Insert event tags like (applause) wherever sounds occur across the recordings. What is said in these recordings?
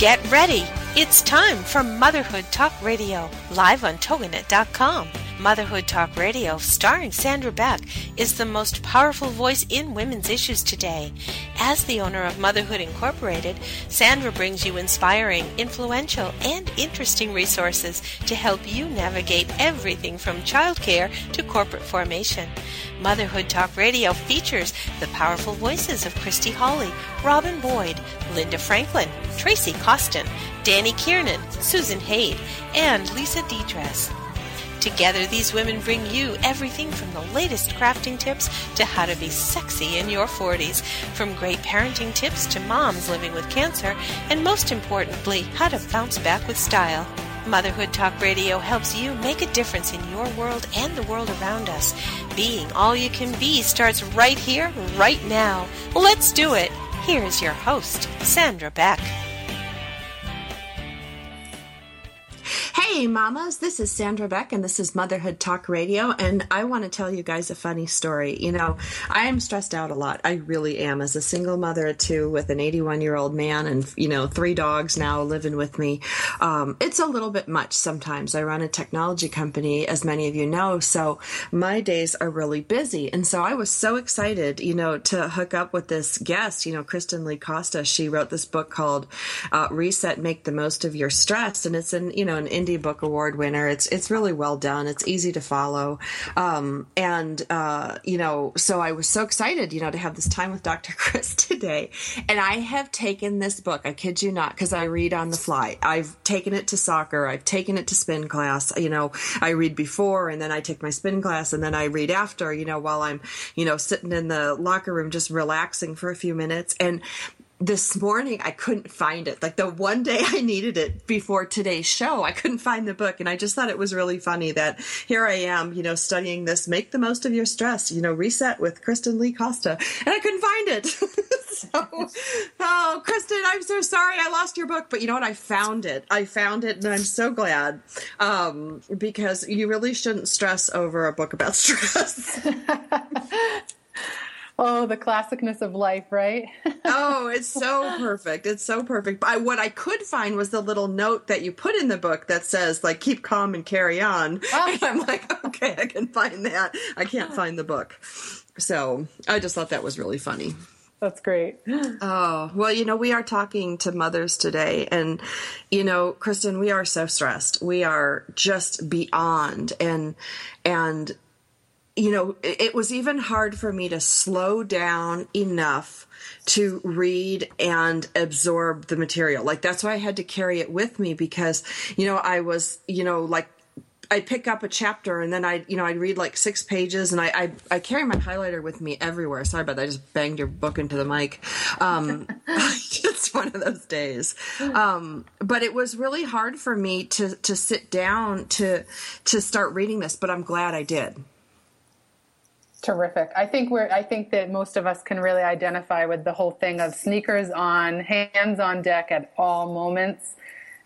Get ready! It's time for Motherhood Talk Radio, live on Toginet.com. Motherhood Talk Radio, starring Sandra Beck, is the most powerful voice in women's issues today. As the owner of Motherhood Incorporated, Sandra brings you inspiring, influential, and interesting resources to help you navigate everything from childcare to corporate formation. Motherhood Talk Radio features the powerful voices of Christy Hawley, Robin Boyd, Linda Franklin, Tracy Costin, Danny Kiernan, Susan Haid, and Lisa Dedress. Together, these women bring you everything from the latest crafting tips to how to be sexy in your 40s, from great parenting tips to moms living with cancer, and most importantly, how to bounce back with style. Motherhood Talk Radio helps you make a difference in your world and the world around us. Being all you can be starts right here, right now. Let's do it. Here's your host, Sandra Beck. Hey, mamas, this is Sandra Beck, and this is Motherhood Talk Radio. And I want to tell you guys a funny story. You know, I am stressed out a lot. I really am. As a single mother of two with an 81 year old man and, you know, three dogs now living with me, um, it's a little bit much sometimes. I run a technology company, as many of you know, so my days are really busy. And so I was so excited, you know, to hook up with this guest, you know, Kristen Lee Costa. She wrote this book called uh, Reset Make the Most of Your Stress. And it's an, you know, an indie Book Award winner. It's it's really well done. It's easy to follow, um, and uh, you know, so I was so excited, you know, to have this time with Dr. (laughs) Chris today. And I have taken this book. I kid you not, because I read on the fly. I've taken it to soccer. I've taken it to spin class. You know, I read before, and then I take my spin class, and then I read after. You know, while I'm you know sitting in the locker room just relaxing for a few minutes, and this morning I couldn't find it. Like the one day I needed it before today's show, I couldn't find the book. And I just thought it was really funny that here I am, you know, studying this, make the most of your stress, you know, reset with Kristen Lee Costa. And I couldn't find it. (laughs) so, oh, Kristen, I'm so sorry I lost your book. But you know what? I found it. I found it and I'm so glad. Um, because you really shouldn't stress over a book about (laughs) stress. (laughs) Oh, the classicness of life, right? (laughs) oh, it's so perfect. It's so perfect. I, what I could find was the little note that you put in the book that says, like, keep calm and carry on. Oh. (laughs) And I'm like, okay, I can find that. I can't find the book. So I just thought that was really funny. That's great. Oh, well, you know, we are talking to mothers today. And, you know, Kristen, we are so stressed. We are just beyond. And, and, you know, it was even hard for me to slow down enough to read and absorb the material. Like that's why I had to carry it with me because, you know, I was, you know, like I'd pick up a chapter and then I'd, you know, I'd read like six pages and I, I, I carry my highlighter with me everywhere. Sorry about that. I just banged your book into the mic. Um, (laughs) (laughs) it's one of those days. Um, but it was really hard for me to, to sit down to, to start reading this, but I'm glad I did. Terrific. I think we're. I think that most of us can really identify with the whole thing of sneakers on, hands on deck at all moments.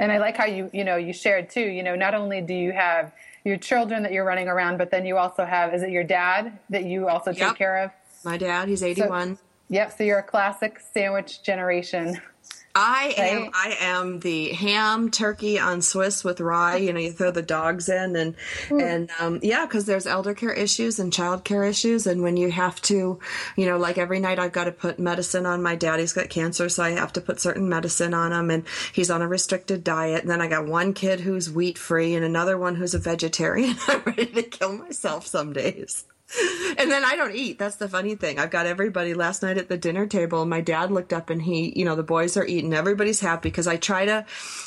And I like how you, you know, you shared too. You know, not only do you have your children that you're running around, but then you also have. Is it your dad that you also yep. take care of? My dad. He's 81. So, yep. So you're a classic sandwich generation. I right? am I am the ham turkey on Swiss with rye. You know, you throw the dogs in and mm. and um, yeah, because there's elder care issues and child care issues, and when you have to, you know, like every night I've got to put medicine on my daddy's got cancer, so I have to put certain medicine on him, and he's on a restricted diet. And then I got one kid who's wheat free and another one who's a vegetarian. (laughs) I'm ready to kill myself some days (laughs) and then I don't eat. That's the funny thing. I've got everybody last night at the dinner table. My dad looked up and he, you know, the boys are eating. Everybody's happy because I try to,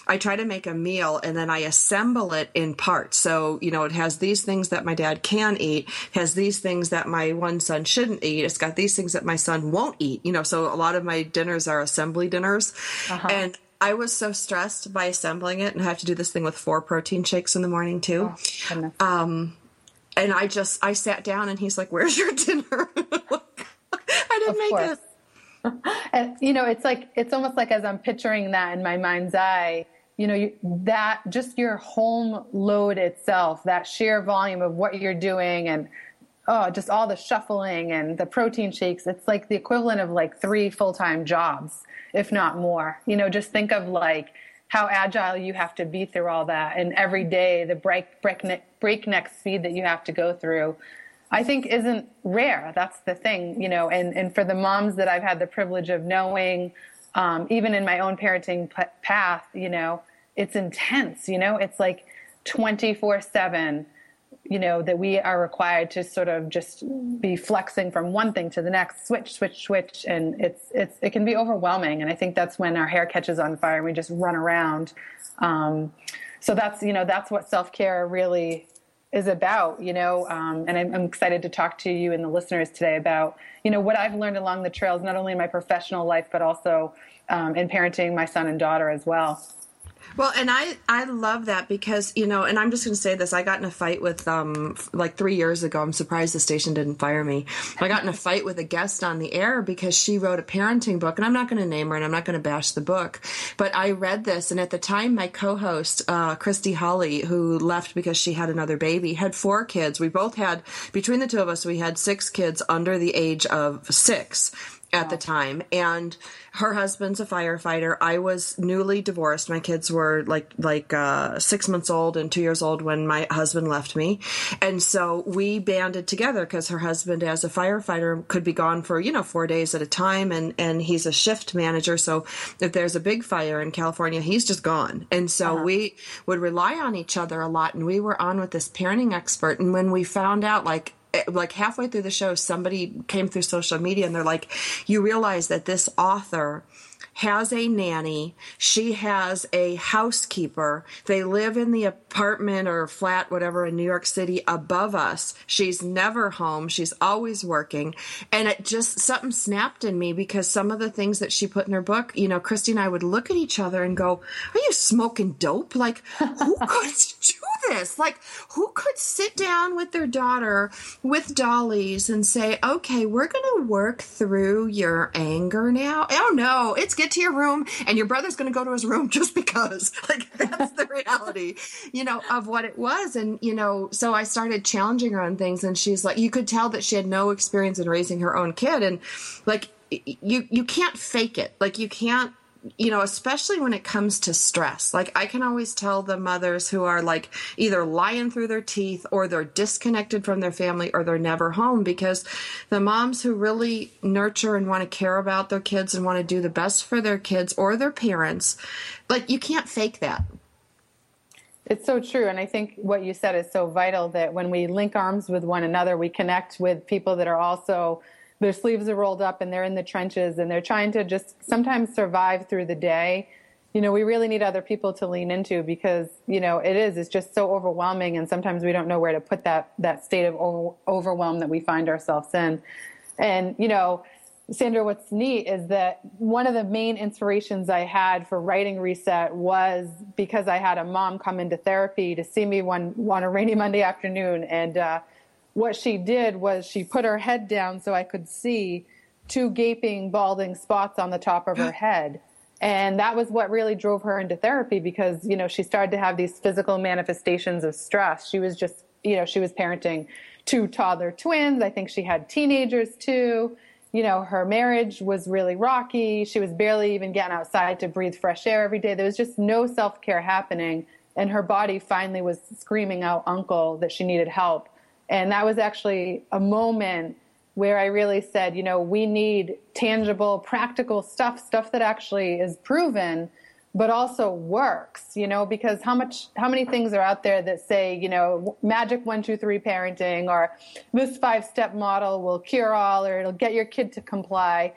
I try to make a meal and then I assemble it in parts. So, you know, it has these things that my dad can eat, has these things that my one son shouldn't eat. It's got these things that my son won't eat. You know, so a lot of my dinners are assembly dinners. Uh-huh. And I was so stressed by assembling it and I have to do this thing with four protein shakes in the morning too. Oh, um, and I just I sat down and he's like, "Where's your (laughs) dinner?" (laughs) I didn't of make course. it. (laughs) and you know, it's like it's almost like as I'm picturing that in my mind's eye, you know, you, that just your home load itself, that sheer volume of what you're doing, and oh, just all the shuffling and the protein shakes. It's like the equivalent of like three full time jobs, if not more. You know, just think of like how agile you have to be through all that, and every day the break, breakneck, breakneck speed that you have to go through. I think isn't rare. That's the thing, you know, and, and for the moms that I've had the privilege of knowing, um, even in my own parenting p- path, you know, it's intense, you know, it's like 24 seven you know that we are required to sort of just be flexing from one thing to the next switch switch switch. And it's it's it can be overwhelming. And i think that's when our hair catches on fire and we just run around. Um, so that's you know that's what self-care really is about you know? Um, and I'm, I'm, excited to talk to you and the listeners today about you know what i've learned along the trails not only in my professional life but also um, in parenting my son and daughter as well well, and I I love that because you know, and I'm just going to say this: I got in a fight with um like three years ago. I'm surprised the station didn't fire me. I got in a fight with a guest on the air because she wrote a parenting book, and I'm not going to name her, and I'm not going to bash the book, but I read this, and at the time, my co-host uh, Christy Holly, who left because she had another baby, had four kids. We both had between the two of us, we had six kids under the age of six at the time and her husband's a firefighter. I was newly divorced. My kids were like like uh, six months old and two years old when my husband left me. And so we banded together because her husband as a firefighter could be gone for you know four days at a time and and he's a shift manager. So if there's a big fire in california he's just gone. And so uh-huh. we would rely on each other a lot and we were on with this parenting expert. And when we found out like Eh, like halfway through the show, somebody came through social media and they're like, you realize that this author has a nanny. She has a housekeeper. They live in the apartment or flat, whatever, in New York City above us. She's never home. She's always working. And it just, something snapped in me because some of the things that she put in her book, you know, Christy and I would look at each other and go, Are you smoking dope? Like, who (laughs) could this? Like, who could sit down with their daughter with dollies and say, Okay, we're going to work through your anger now? Oh no, it's get to your room and your brother's going to go to his room (laughs) just because. Like, that's the reality, you know, of what it was. And, you know, so I started challenging her on things and she's like, you could tell that she had no experience in raising her own kid. And, like, you, you can't fake it. Like, you can't you know, especially when it comes to stress. Like I can always tell the mothers who are like either lying through their teeth or they're disconnected from their family or they're never home because the moms who really nurture and want to care about their kids and want to do the best for their kids or their parents, like you can't fake that. It's so true. And I think what you said is so vital that when we link arms with one another, we connect with people that are also their sleeves are rolled up and they're in the trenches and they're trying to just sometimes survive through the day. You know we really need other people to lean into because you know it is it's just so overwhelming and sometimes we don't know where to put that that state of over, overwhelm that we find ourselves in. And you know Sandra, what's neat is that one of the main inspirations I had for writing Reset was because I had a mom come into therapy to see me one on a rainy Monday afternoon, and uh, what she did was she put her head down so I could see two gaping, balding spots on the top of her (gasps) head. And that was what really drove her into therapy because, you know, she started to have these physical manifestations of stress. She was just, you know, she was parenting two toddler twins. I think she had teenagers too. You know, her marriage was really rocky. She was barely even getting outside to breathe fresh air every day. There was just no self care happening. And her body finally was screaming out, Uncle, that she needed help. And that was actually a moment where I really said, you know, we need tangible, practical stuff, stuff that actually is proven, but also works, you know, because how much, how many things are out there that say, you know, magic one, two, three parenting or this five step model will cure all or it'll get your kid to comply.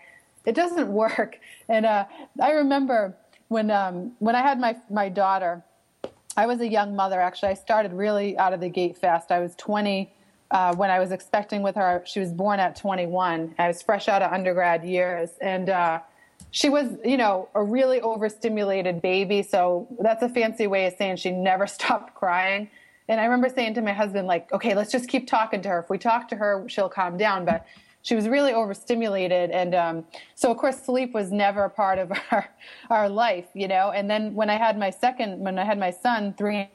It doesn't (laughs) work. And uh, I remember when, um, when I had my, my daughter, I was a young mother actually. I started really out of the gate fast. I was 20 uh, when I was expecting with her. She was born at 21. I was fresh out of undergrad years, and uh, she was, you know, a really overstimulated baby. So that's a fancy way of saying she never (laughs) stopped crying. And I remember saying to my husband, like, okay, let's just keep talking to her. If we talk to her, she'll calm down. But she was really overstimulated, and um, so of course sleep was never a part of (laughs) our our life, you know. And then when I had my second, when I had my son, three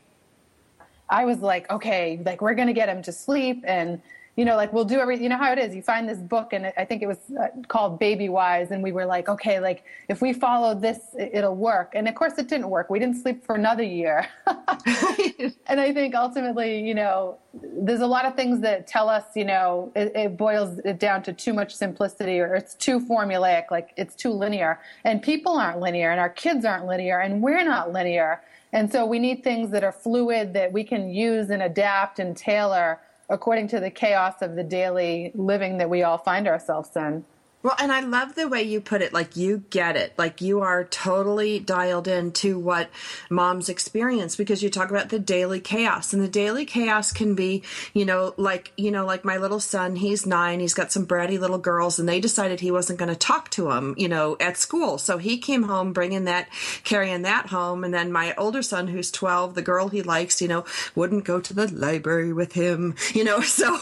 I was like, okay, like we're going to get him to sleep. And, you know, like we'll do everything. You know how it is. You find this book, and I think it was uh, called Baby Wise, and we were like, okay, like if we follow this, it'll work. And of course, it didn't work. We didn't sleep for another year. (laughs) (laughs) and I think ultimately, you know, there's a lot of things that tell us, you know, it, it boils it down to too much simplicity, or it's too formulaic, like it's too linear. And people aren't linear, and our kids aren't linear, and we're not linear. And so we need things that are fluid that we can use and adapt and tailor according to the chaos of the daily living that we all find ourselves in. Well, and I love the way you put it. Like you get it. Like you are totally dialed into what moms experience because you talk about the daily chaos and the daily chaos can be, you know, like, you know, like my little son, he's nine, he's got some bratty little girls and they decided he wasn't going to talk to him, you know, at school. So he came home bringing that, carrying that home. And then my older son, who's 12, the girl he likes, you know, wouldn't go to the library with him, you know, (laughs) so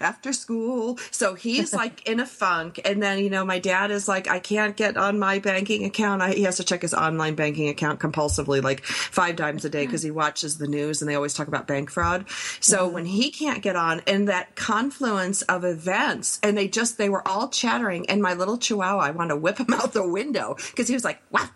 after school. So he's like in a funk. And then you know, my dad is like, I can't get on my banking account. I, he has to check his online banking account compulsively, like five times a day, because he watches the news and they always talk about bank fraud. So mm-hmm. when he can't get on, and that confluence of events, and they just, they were all chattering, and my little chihuahua, I want to whip him (laughs) out the window because he was like, wow,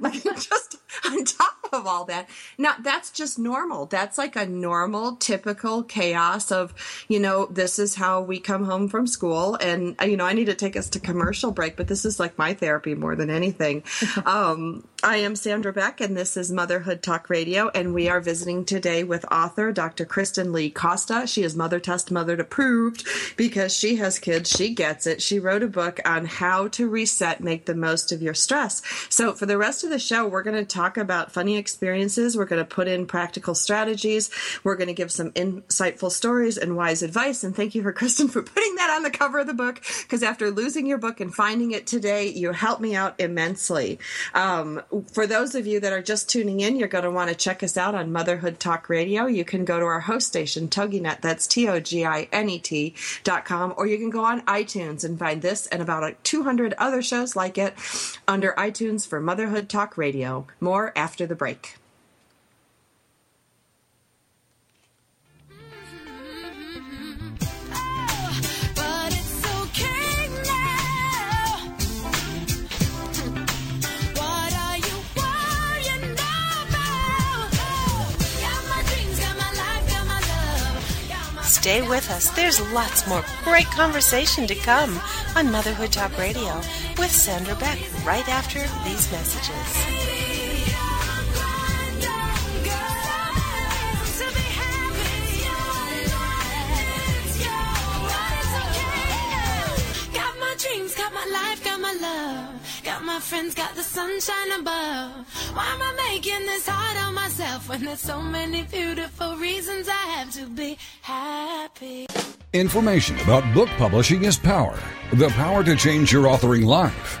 like (laughs) just on top of all that. Now that's just normal. That's like a normal, typical chaos of, you know, this is how we come home from school. And, you know, I need to take us to commercial break, but this is like my therapy more than anything. (laughs) um, I am Sandra Beck, and this is Motherhood Talk Radio. And we are visiting today with author Dr. Kristen Lee Costa. She is Mother Test Mothered approved because she has kids. She gets it. She wrote a book on how to reset, make the most of your stress. So for the rest of the show, we're going to talk about funny experiences. We're going to put in practical strategies. We're going to give some insightful stories and wise advice. And thank you for Kristen for (laughs) putting that on the cover of the book because after losing your book and finding it today, you helped me out immensely. Um, for those of you that are just tuning in, you're going to want to check us out on Motherhood Talk Radio. You can go to our host station, TogiNet, that's T O G I N E T dot com, or you can go on iTunes and find this and about 200 other shows like it under iTunes for Motherhood Talk Radio. More after the break. Stay with us. There's lots more great conversation to come on Motherhood Talk Radio with Sandra Beck right after these messages. Got my life, got my love. Got my friends, got the sunshine above. Why am I making this hard on myself when there's so many beautiful reasons I have to be happy? Information about book publishing is power. The power to change your authoring life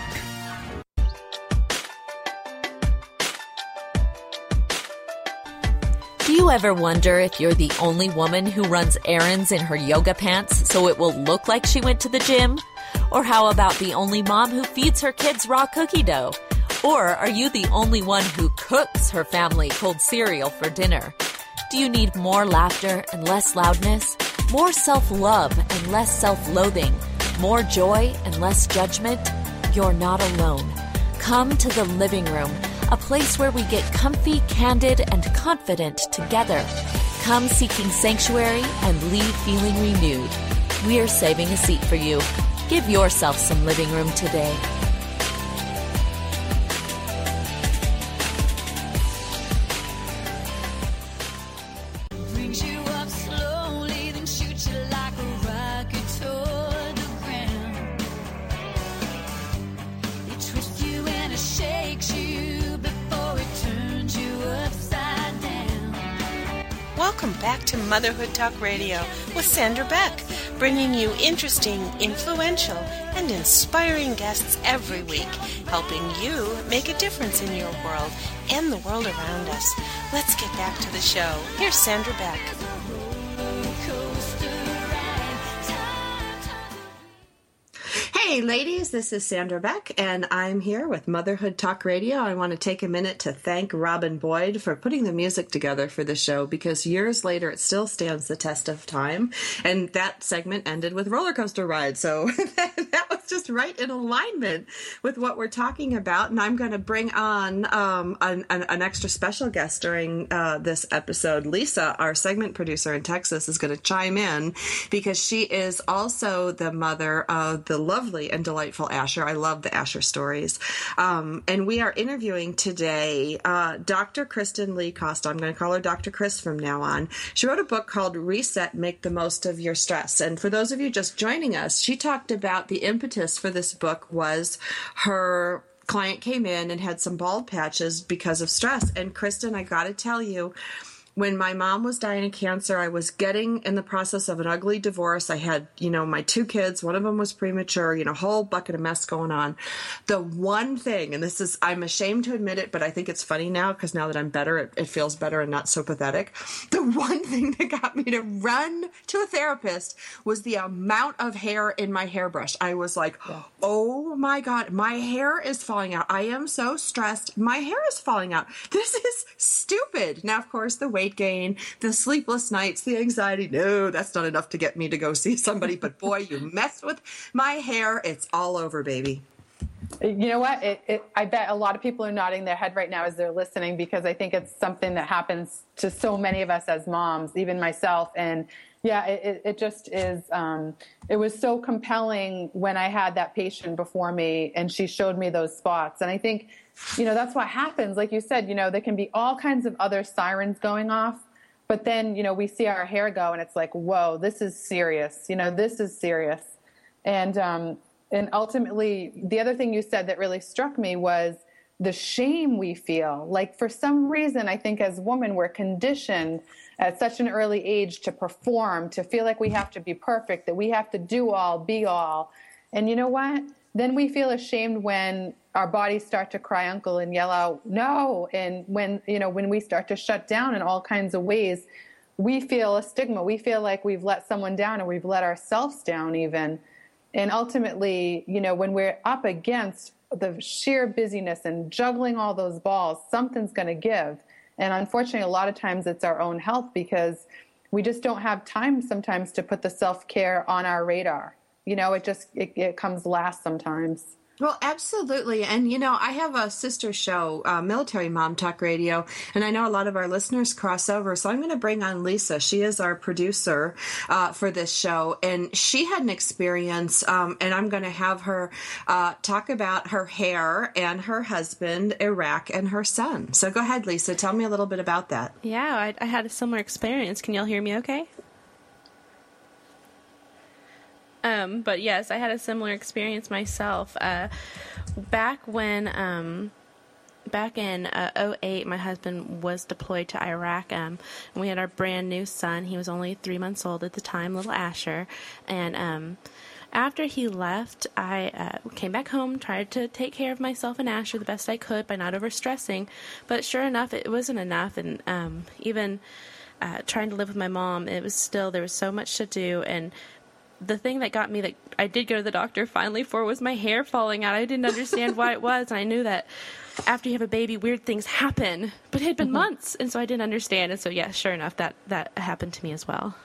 You ever wonder if you're the only woman who runs errands in her yoga pants so it will look like she went to the gym? Or how about the only mom who feeds her kids raw cookie dough? Or are you the only one who cooks her family cold cereal for dinner? Do you need more laughter and less loudness? More self love and less self loathing? More joy and less judgment? You're not alone. Come to the living room a place where we get comfy, candid, and confident together. Come seeking sanctuary and leave feeling renewed. We're saving a seat for you. Give yourself some living room today. Motherhood Talk Radio with Sandra Beck, bringing you interesting, influential, and inspiring guests every week, helping you make a difference in your world and the world around us. Let's get back to the show. Here's Sandra Beck. Hey, ladies, this is Sandra Beck, and I'm here with Motherhood Talk Radio. I want to take a minute to thank Robin Boyd for putting the music together for the show because years later it still stands the test of time. And that segment ended with roller coaster ride, so (laughs) that was just right in alignment with what we're talking about. And I'm going to bring on um, an, an, an, extra special guest during uh, this episode. Lisa, our segment producer in Texas, is going to chime in because she is also the mother of the lovely lovely and delightful Asher. I love the Asher stories. Um, and we are interviewing today uh, Dr. Kristen Lee Costa. I'm going to call her Dr. Chris from now on. She wrote a book called Reset Make the Most of Your Stress. And for those of you just joining us, she talked about the impetus for this book was her client came in and had some bald patches because of stress. And Kristen, I got to tell you, when my mom was dying of cancer, I was getting in the process of an ugly divorce. I had, you know, my two kids, one of them was premature, you know, whole bucket of mess going on. The one thing, and this is, I'm ashamed to admit it, but I think it's funny now because now that I'm better, it, it feels better and not so pathetic. The (laughs) one thing that got me to run to a therapist was the amount of hair in my hairbrush. I was like, oh my God, my hair is falling out. I am so stressed. My hair is falling out. This is stupid. Now, of course, the way weight gain, the sleepless nights, the anxiety. No, that's not enough to get me to go see somebody. But boy, you mess with my hair, it's all over, baby. You know what? It, it, I bet a lot of people are nodding their head right now as they're listening because I think it's something that happens to so many of us as moms, even myself. And yeah, it, it just is. Um, it was so compelling when I had that patient before me and she showed me those spots. And I think you know, that's what happens. Like you said, you know, there can be all kinds of other sirens going off, but then, you know, we see our hair go and it's like, whoa, this is serious. You know, this is serious. And, um, and ultimately, the other thing you said that really struck me was the shame we feel. Like, for some reason, I think as women, we're conditioned at such an early age to perform, to feel like we have to be perfect, that we have to do all, be all. And you know what? Then we feel ashamed when our bodies start to cry uncle and yell out no and when you know when we start to shut down in all kinds of ways we feel a stigma. We feel like we've let someone down or we've let ourselves down even. And ultimately you know when we're up against the sheer busyness and juggling all those balls something's going to give. And unfortunately a lot of times it's our own health because we just don't have time sometimes to put the self-care on our radar you know it just it, it comes last sometimes well, absolutely. And, you know, I have a sister show, uh, Military Mom Talk Radio, and I know a lot of our listeners cross over. So I'm going to bring on Lisa. She is our producer uh, for this show, and she had an experience, um, and I'm going to have her uh, talk about her hair and her husband, Iraq, and her son. So go ahead, Lisa. Tell me a little bit about that. Yeah, I, I had a similar experience. Can y'all hear me okay? Um, but yes, I had a similar experience myself. Uh, back when, um, back in uh, 08, my husband was deployed to Iraq, um, and we had our brand new son. He was only three months old at the time, little Asher. And um, after he left, I uh, came back home, tried to take care of myself and Asher the best I could by not overstressing. But sure enough, it wasn't enough, and um, even. Uh, trying to live with my mom, it was still there was so much to do, and the thing that got me that I did go to the doctor finally for was my hair falling out. I didn't understand why it (laughs) was. And I knew that after you have a baby, weird things happen, but it had been mm-hmm. months, and so I didn't understand. And so, yeah, sure enough, that that happened to me as well.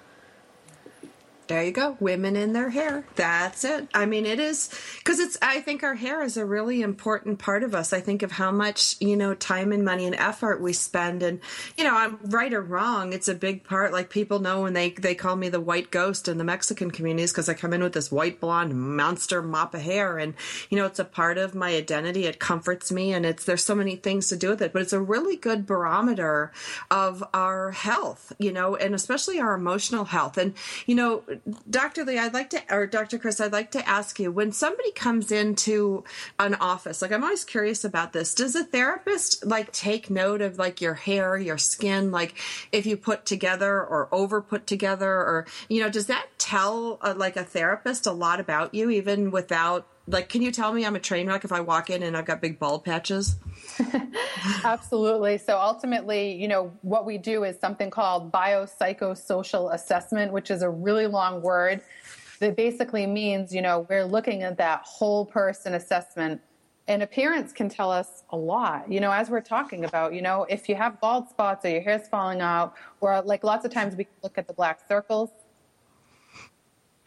There you go. Women in their hair. That's it. I mean, it is because it's, I think our hair is a really important part of us. I think of how much, you know, time and money and effort we spend. And, you know, I'm right or wrong. It's a big part. Like people know when they, they call me the white ghost in the Mexican communities because I come in with this white blonde monster mop of hair. And, you know, it's a part of my identity. It comforts me and it's, there's so many things to do with it, but it's a really good barometer of our health, you know, and especially our emotional health. And, you know, Dr. Lee, I'd like to, or Dr. Chris, I'd like to ask you when somebody comes into an office, like I'm always curious about this. Does a therapist like take note of like your hair, your skin, like if you put together or over put together, or, you know, does that tell uh, like a therapist a lot about you even without, like, can you tell me I'm a train wreck if I walk in and I've got big bald patches? (laughs) Absolutely. So ultimately, you know, what we do is something called biopsychosocial assessment, which is a really long word that basically means, you know, we're looking at that whole person assessment. And appearance can tell us a lot. You know, as we're talking about, you know, if you have bald spots or your hair's falling out, or like lots of times we look at the black circles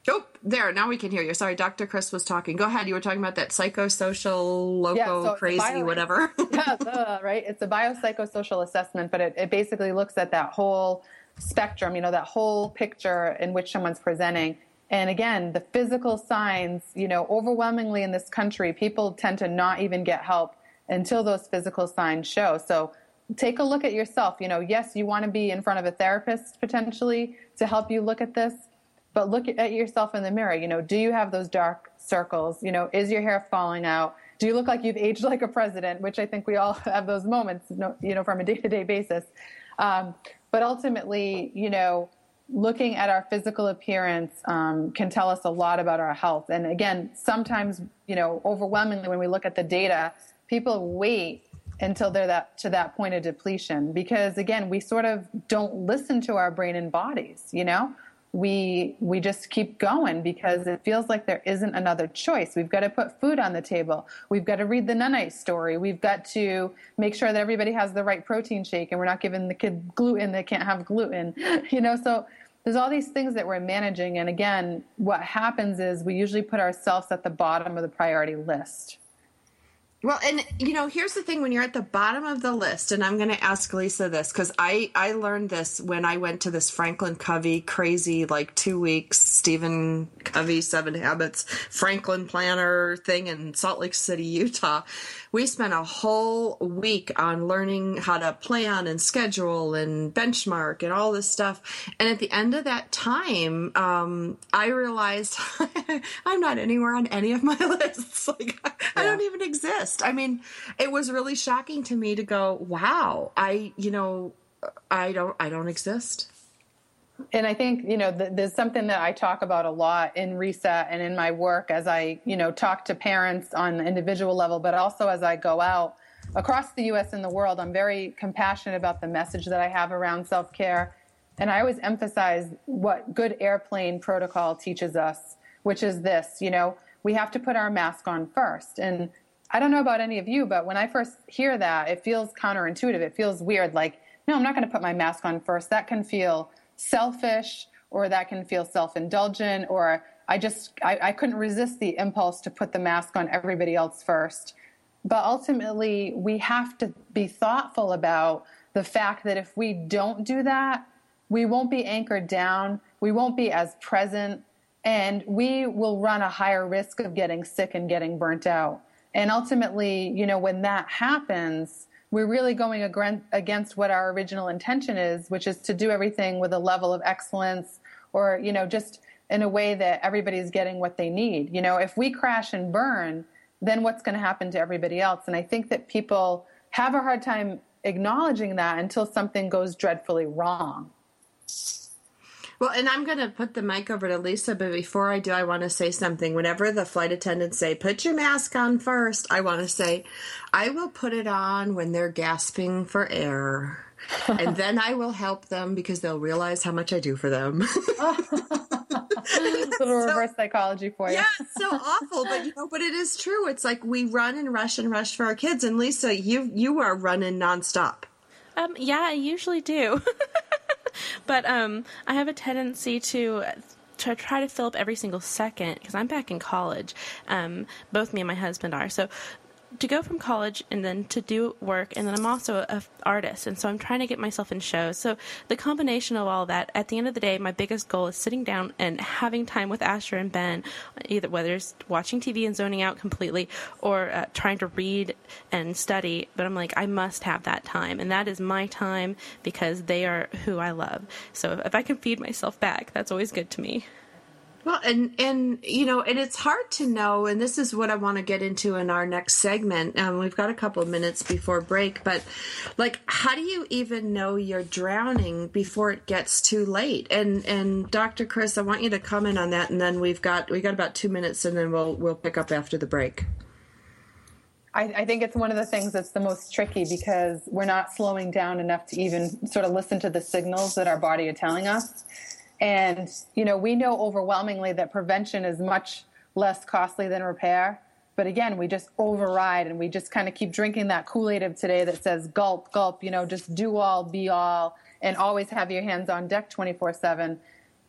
Oh, there. Now we can hear you. Sorry, Dr. Chris was talking. Go ahead. You were talking about that psychosocial, loco, yeah, so crazy, bio- whatever. (laughs) yeah, right. It's a biopsychosocial assessment, but it, it basically looks at that whole spectrum, you know, that whole picture in which someone's presenting. And again, the physical signs, you know, overwhelmingly in this country, people tend to not even get help until those physical signs show. So take a look at yourself. You know, yes, you want to be in front of a therapist potentially to help you look at this but look at yourself in the mirror. You know, do you have those dark circles? You know, is your hair falling out? Do you look like you've aged like a president? Which I think we all (laughs) have those moments, you know, from a day to day basis. Um, but ultimately, you know, looking at our physical appearance um, can tell us a lot about our health. And again, sometimes, you know, overwhelmingly when we look at the data, people wait until they're that to that point of depletion because again, we sort of don't listen to our brain and bodies. You know, we we just keep going because it feels like there isn't another choice. We've got to put food on the table. We've got to read the Nunite story. We've got to make sure that everybody has the right protein shake and we're not giving the kid gluten they can't have gluten. (laughs) You know, so there's all these things that we're managing and again, what happens is we usually put ourselves at the bottom of the priority list. Well, and you know, here's the thing: when you're at the bottom of the list, and I'm going to ask Lisa this because I I learned this when I went to this Franklin Covey crazy like two weeks Stephen Covey Seven Habits Franklin Planner thing in Salt Lake City, Utah we spent a whole week on learning how to plan and schedule and benchmark and all this stuff. And at the end of that time, um, I realized (laughs) I'm not anywhere on any of my (laughs) lists. Like yeah. I don't even exist. I mean, it was really shocking to me to go, wow, I, you know, I don't, I don't exist and I think you know th- there's something that I talk about a lot in reset and in my work as I you know talk to parents on the individual level, but also as I go out across the U.S. and the world. I'm very compassionate about the message that I have around self care, and I always emphasize what good airplane protocol teaches us, which is this: you know, we have to put our mask on first. And I don't know about any of you, but when I first hear that, it feels counterintuitive. It feels weird. Like, no, I'm not going to put my mask on first. That can feel selfish or that can feel self-indulgent or I just I, I couldn't resist the impulse to put the mask on everybody else first. But ultimately we have to be thoughtful about the fact that if we don't do that, we won't be anchored down, we won't be as present, and we will run a higher risk of getting sick and getting burnt out. And ultimately, you know, when that happens, we're really going against what our original intention is, which is to do everything with a level of excellence or, you know, just in a way that everybody's getting what they need. You know, if we crash and burn, then what's going to happen to everybody else? And I think that people have a hard time acknowledging that until something goes dreadfully wrong. Well, and I'm going to put the mic over to Lisa, but before I do, I want to say something. Whenever the flight attendants say, put your mask on first, I want to say, I will put it on when they're gasping for air. and then I will help them because they'll realize how much I do for them. (laughs) little so, reverse psychology for you. Yeah, it's so awful, but you know, but it is true. It's like we run and rush and rush for our kids. And Lisa, you you are running nonstop. Um, yeah, I usually do. (laughs) (laughs) but um, I have a tendency to to try to fill up every single second because I'm back in college. Um, both me and my husband are. So to go from college and then to do work and then I'm also an artist and so I'm trying to get myself in shows. So the combination of all that, at the end of the day, my biggest goal is sitting down and having time with Asher and Ben, either whether it's watching TV and zoning out completely or uh, trying to read and study. But I'm like, I must have that time and that is my time because they are who I love. So if I can feed myself back, that's always good to me. Well, and and you know, and it's hard to know, and this is what I want to get into in our next segment. Um, we've got a couple of minutes before break, but like, how do you even know you're drowning before it gets too late? And and Dr. Chris, I want you to comment on that, and then we've got we got about two minutes, and then we'll we'll pick up after the break. I, I, think it's one of the things that's the most tricky because we're not slowing down enough to even sort of listen to the signals that our body are telling us. And, you know, we know overwhelmingly that prevention is much less costly than repair. But again, we just override and we just kind of keep drinking that Kool Aid of today that says gulp, gulp, you know, just do all, be all, and always have your hands on deck 24 7.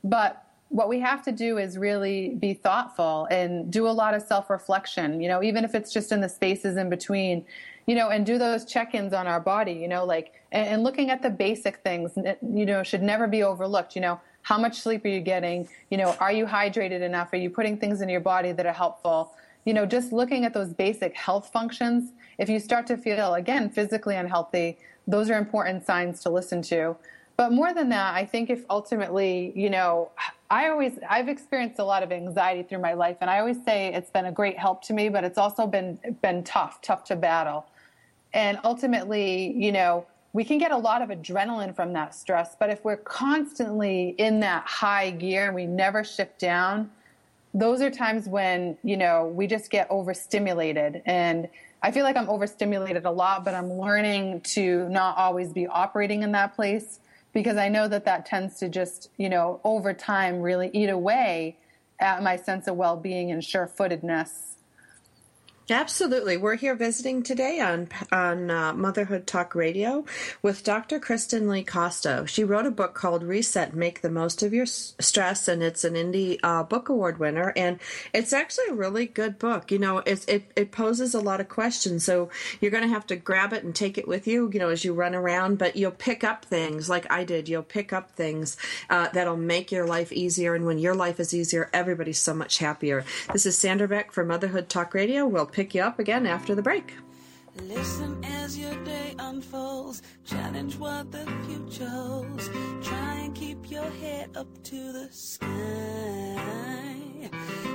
But what we have to do is really be thoughtful and do a lot of self reflection, you know, even if it's just in the spaces in between, you know, and do those check ins on our body, you know, like, and, and looking at the basic things, you know, should never be overlooked, you know how much sleep are you getting? You know, are you hydrated enough? Are you putting things in your body that are helpful? You know, just looking at those basic health functions. If you start to feel, again, physically unhealthy, those are important signs to listen to. But more than that, I think if ultimately, you know, I always, I've experienced a lot of anxiety through my life, and I always say it's been a great help to me, but it's also been been tough, tough to battle. And ultimately, you know, we can get a lot of adrenaline from that stress, but if we're constantly in that high gear and we never shift down, those are times when, you know, we just get overstimulated. And I feel like I'm overstimulated a lot, but I'm learning to not always be operating in that place because I know that that tends to just, you know, over time really eat away at my sense of well being and sure footedness Absolutely. We're here visiting today on on uh, Motherhood Talk Radio with Dr. Kristen Lee Costa. She wrote a book called Reset Make the Most of Your Stress, and it's an Indie uh, Book Award winner. And it's actually a really good book. You know, it, it, it poses a lot of questions. So you're going to have to grab it and take it with you, you know, as you run around, but you'll pick up things like I did. You'll pick up things uh, that'll make your life easier. And when your life is easier, everybody's so much happier. This is Sandra Beck for Motherhood Talk Radio. We'll pick you up again after the break. Listen as your day unfolds, challenge what the future holds. Try and keep your head up to the sky.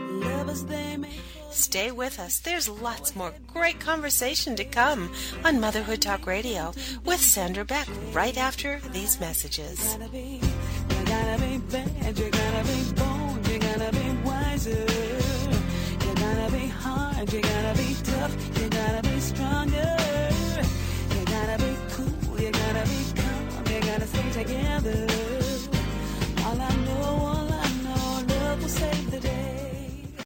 Lovers, they may Stay with us. There's lots more great conversation to come on Motherhood Talk Radio with Sandra Beck right after these messages. You gotta be, you gotta be bad, you gotta be bold, you gotta be wiser gotta be hard, you gotta be tough, you gotta be stronger. You gotta be cool, you gotta be calm, you gotta stay together.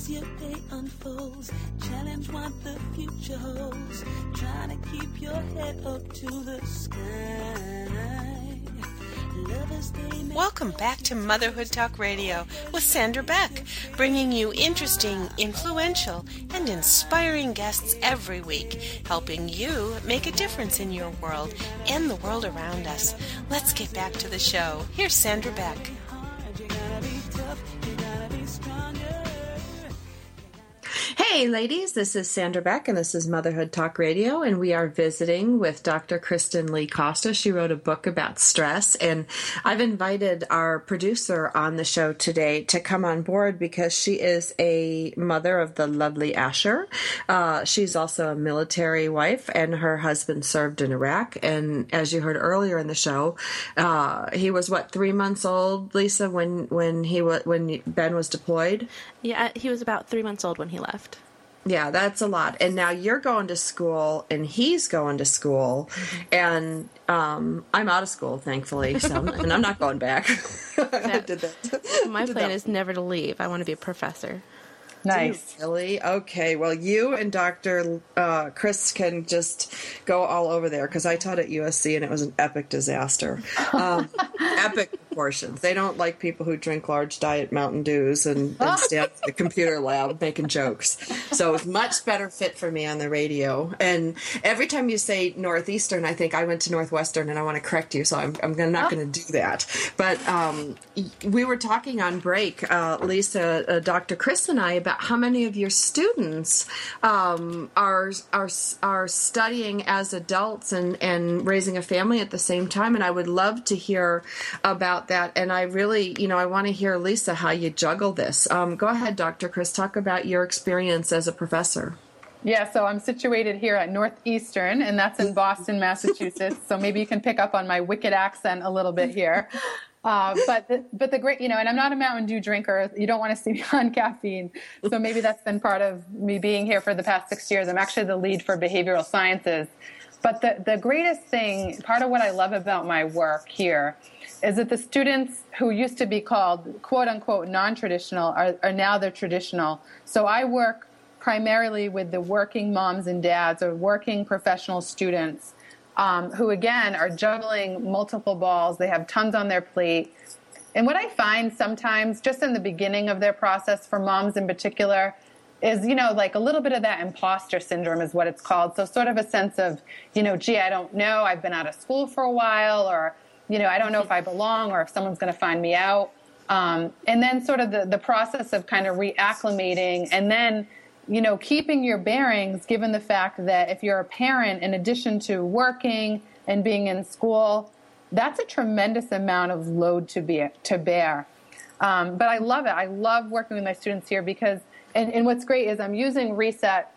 As your day unfolds. Challenge what the future holds. Trying to keep your head up to the sky. Lovers, they may Welcome back to Motherhood Talk Radio with Sandra Beck, bringing you interesting, influential, and inspiring guests every week, helping you make a difference in your world and the world around us. Let's get back to the show. Here's Sandra Beck. Hey, ladies, this is Sandra Beck, and this is Motherhood Talk Radio, and we are visiting with Dr. Kristen Lee Costa. She wrote a book about stress, and I've invited our producer on the show today to come on board because she is a mother of the lovely Asher. Uh, she's also a military wife, and her husband served in Iraq. And as you heard earlier in the show, uh, he was what three months old, Lisa, when when he when Ben was deployed. Yeah, he was about three months old when he left. Yeah, that's a lot. And now you're going to school and he's going to school and um, I'm out of school, thankfully. So, (laughs) and I'm not going back. (laughs) I did that. (laughs) My Did plan that. is never to leave. I want to be a professor. Nice. Really? Okay. Well, you and Dr. Uh, Chris can just go all over there because I taught at USC and it was an epic disaster. Um, epic proportions. They don't like people who drink large diet Mountain Dews and, and stand at the computer lab making jokes. So it's much better fit for me on the radio. And every time you say Northeastern, I think I went to Northwestern and I want to correct you. So I'm, I'm not going to do that. But um, we were talking on break, uh, Lisa, uh, Dr. Chris, and I about how many of your students um, are are are studying as adults and and raising a family at the same time. And I would love to hear about that. And I really, you know, I want to hear Lisa how you juggle this. Um, go ahead, Dr. Chris, talk about your experience as a professor. Yeah, so I'm situated here at Northeastern, and that's in Boston, Massachusetts. So maybe you can pick up on my wicked accent a little bit here. Uh, but the, but the great, you know, and I'm not a Mountain Dew drinker. You don't want to see me on caffeine. So maybe that's been part of me being here for the past six years. I'm actually the lead for behavioral sciences. But the, the greatest thing, part of what I love about my work here, is that the students who used to be called quote unquote non traditional are, are now the traditional. So I work primarily with the working moms and dads or working professional students um, who, again, are juggling multiple balls. They have tons on their plate. And what I find sometimes, just in the beginning of their process, for moms in particular, is, you know, like a little bit of that imposter syndrome is what it's called. So, sort of a sense of, you know, gee, I don't know, I've been out of school for a while, or, you know, I don't know if I belong or if someone's going to find me out. Um, and then, sort of the, the process of kind of reacclimating and then you know, keeping your bearings given the fact that if you're a parent, in addition to working and being in school, that's a tremendous amount of load to be to bear. Um, but I love it. I love working with my students here because, and, and what's great is I'm using Reset,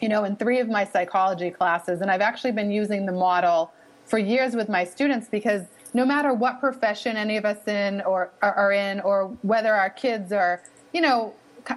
you know, in three of my psychology classes, and I've actually been using the model for years with my students because no matter what profession any of us in or are, in, or whether our kids are, you know,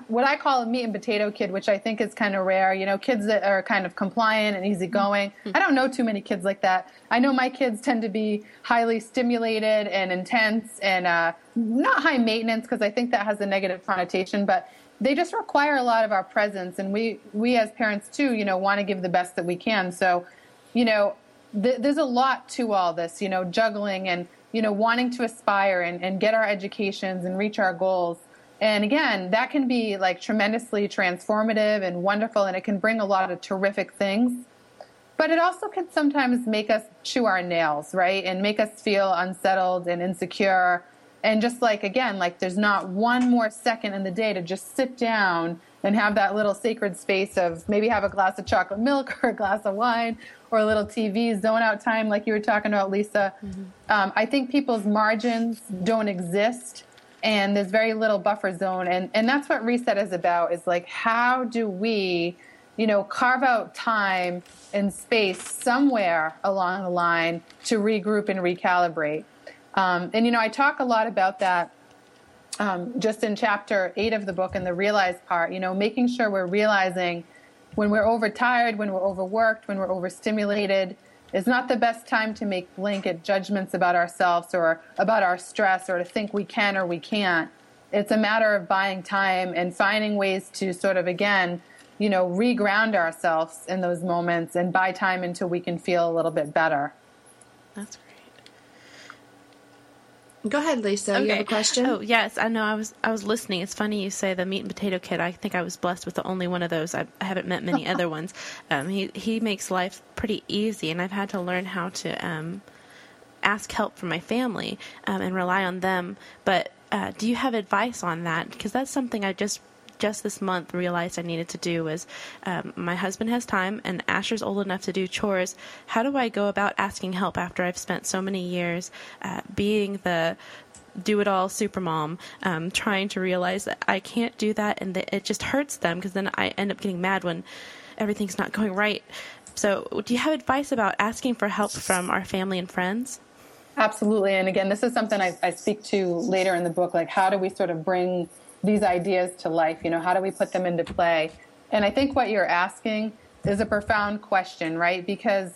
what I call a meat and potato kid, which I think is kind of rare. You know, kids that are kind of compliant and easygoing. I don't know too many kids like that. I know my kids tend to be highly stimulated and intense and uh, not high maintenance because I think that has a negative connotation, but they just require a lot of our presence. And we, we as parents too, you know, want to give the best that we can. So, you know, th- there's a lot to all this, you know, juggling and, you know, wanting to aspire and, and get our educations and reach our goals. And again, that can be like tremendously transformative and wonderful, and it can bring a lot of terrific things. But it also can sometimes make us chew our nails, right? And make us feel unsettled and insecure. And just like, again, like there's not one more second in the day to just sit down and have that little sacred space of maybe have a glass of chocolate milk (laughs) or a glass of wine or a little TV, zone out time, like you were talking about, Lisa. Um, I think people's margins don't exist and there's very little buffer zone and and that's what reset is about is like how do we you know carve out time and space somewhere along the line to regroup and recalibrate um, and you know i talk a lot about that um, just in chapter eight of the book in the realize part you know making sure we're realizing when we're overtired when we're overworked when we're overstimulated is not the best time to make blanket judgments about ourselves or about our stress or to think we can or we can't. it's a matter of buying time and finding ways to sort of again you know reground ourselves in those moments and buy time until we can feel a little bit better That's. Go ahead, Lisa. You have a question? Oh yes, I know. I was I was listening. It's funny you say the meat and potato kid. I think I was blessed with the only one of those. I, I haven't met many (laughs) other ones. Um, he he makes life pretty easy, and I've had to learn how to um, ask help from my family um, and rely on them. But uh, do you have advice on that? Because that's something I just just this month realized I needed to do was um, my husband has time and Asher's old enough to do chores. How do I go about asking help after I've spent so many years uh, being the do it all supermom um, trying to realize that I can't do that and that it just hurts them because then I end up getting mad when everything's not going right. So, do you have advice about asking for help from our family and friends? Absolutely. And again, this is something I, I speak to later in the book. Like, how do we sort of bring these ideas to life? You know, how do we put them into play? And I think what you're asking is a profound question, right? Because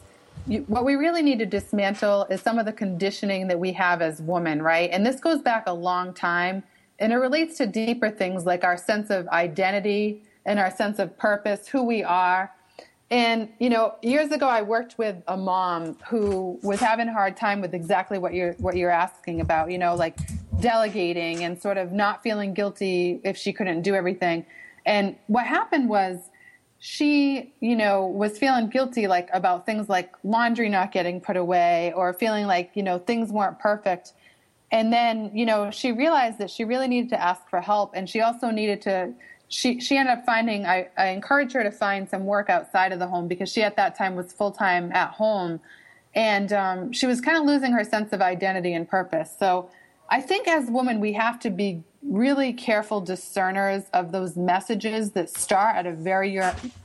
you, what we really need to dismantle is some of the conditioning that we have as women, right? And this goes back a long time. And it relates to deeper things like our sense of identity and our sense of purpose, who we are. And you know, years ago, I worked with a mom who was having a hard time with exactly what you're what you're asking about. You know, like delegating and sort of not feeling guilty if she couldn't do everything. And what happened was she, you know, was feeling guilty like about things like laundry not getting put away or feeling like, you know, things weren't perfect. And then, you know, she realized that she really needed to ask for help and she also needed to she she ended up finding I, I encouraged her to find some work outside of the home because she at that time was full time at home and um, she was kind of losing her sense of identity and purpose. So I think as women we have to be really careful discerners of those messages that start at a very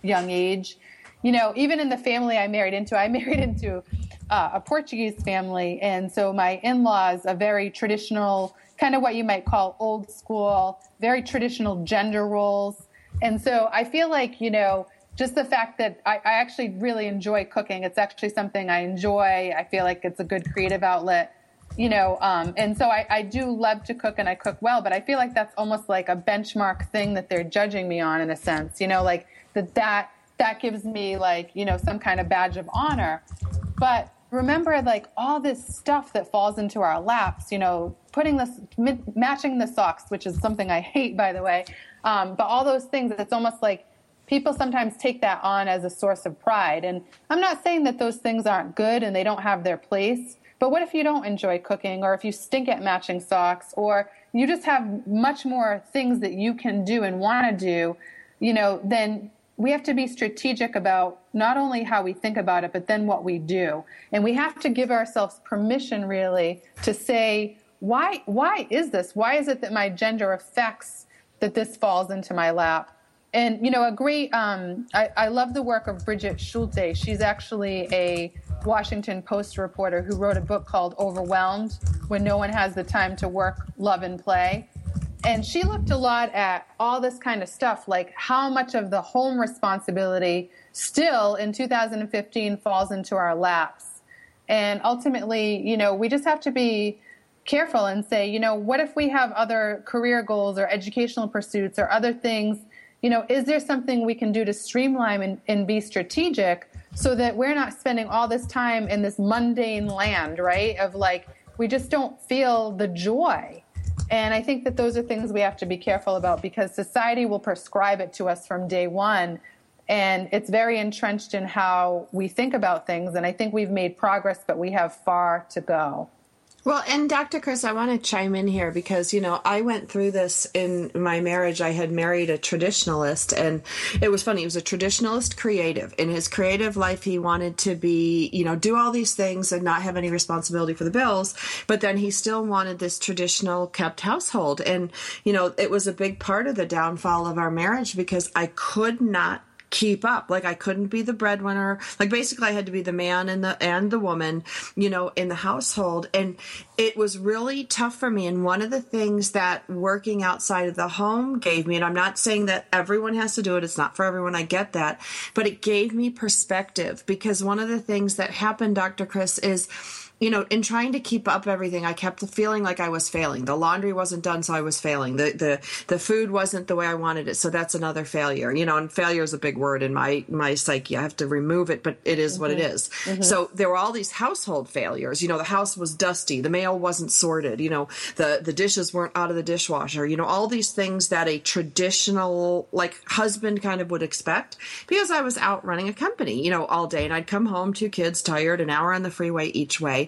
young age. You know, even in the family I married into, I (laughs) married into uh, a Portuguese family, and so my in-laws a very traditional kind of what you might call old school, very traditional gender roles. And so I feel like, you know, just the fact that I, I, actually really enjoy cooking, it's actually something I enjoy. I feel like it's a good creative outlet, you know, um, and so I, I do love to cook and I cook well, but I feel like that's almost like a benchmark thing that they're judging me on in a sense, you know, like that, that, that gives me like, you know, some kind of badge of honor. But remember like all this stuff that falls into our laps you know putting this matching the socks which is something i hate by the way um, but all those things it's almost like people sometimes take that on as a source of pride and i'm not saying that those things aren't good and they don't have their place but what if you don't enjoy cooking or if you stink at matching socks or you just have much more things that you can do and want to do you know then we have to be strategic about not only how we think about it, but then what we do. And we have to give ourselves permission, really, to say, why, why is this? Why is it that my gender affects that this falls into my lap? And, you know, a great, um, I, I love the work of Brigid Schulte. She's actually a Washington Post reporter who wrote a book called Overwhelmed When No One Has the Time to Work, Love, and Play and she looked a lot at all this kind of stuff, like how much of the home responsibility still in 2015 falls into our laps. And ultimately, you know, we just have to be careful and say, you know, what if we have other career goals or educational pursuits or other things? You know, is there something we can do to streamline and, and be strategic so that we're not spending all this time in this mundane land, right? Of like, we just don't feel the joy and I think that those are things we have to be careful about because society will prescribe it to us from day one. And it's very entrenched in how we think about things. And I think we've made progress, but we have far to go. Well, and Dr. Chris, I want to chime in here because, you know, I went through this in my marriage. I had married a traditionalist, and it was funny. He was a traditionalist creative. In his creative life, he wanted to be, you know, do all these things and not have any responsibility for the bills. But then he still wanted this traditional kept household. And, you know, it was a big part of the downfall of our marriage because I could not keep up. Like I couldn't be the breadwinner. Like basically I had to be the man and the and the woman, you know, in the household. And it was really tough for me. And one of the things that working outside of the home gave me, and I'm not saying that everyone has to do it, it's not for everyone, I get that, but it gave me perspective because one of the things that happened, Dr. Chris, is you know, in trying to keep up everything, I kept feeling like I was failing. The laundry wasn't done, so I was failing. The the the food wasn't the way I wanted it, so that's another failure. You know, and failure is a big word in my my psyche. I have to remove it, but it is what it mm-hmm. is. Mm-hmm. So there were all these household failures. You know, the house was dusty, the mail wasn't sorted. You know, the the dishes weren't out of the dishwasher. You know, all these things that a traditional like husband kind of would expect because I was out running a company. You know, all day, and I'd come home, two kids, tired, an hour on the freeway each way,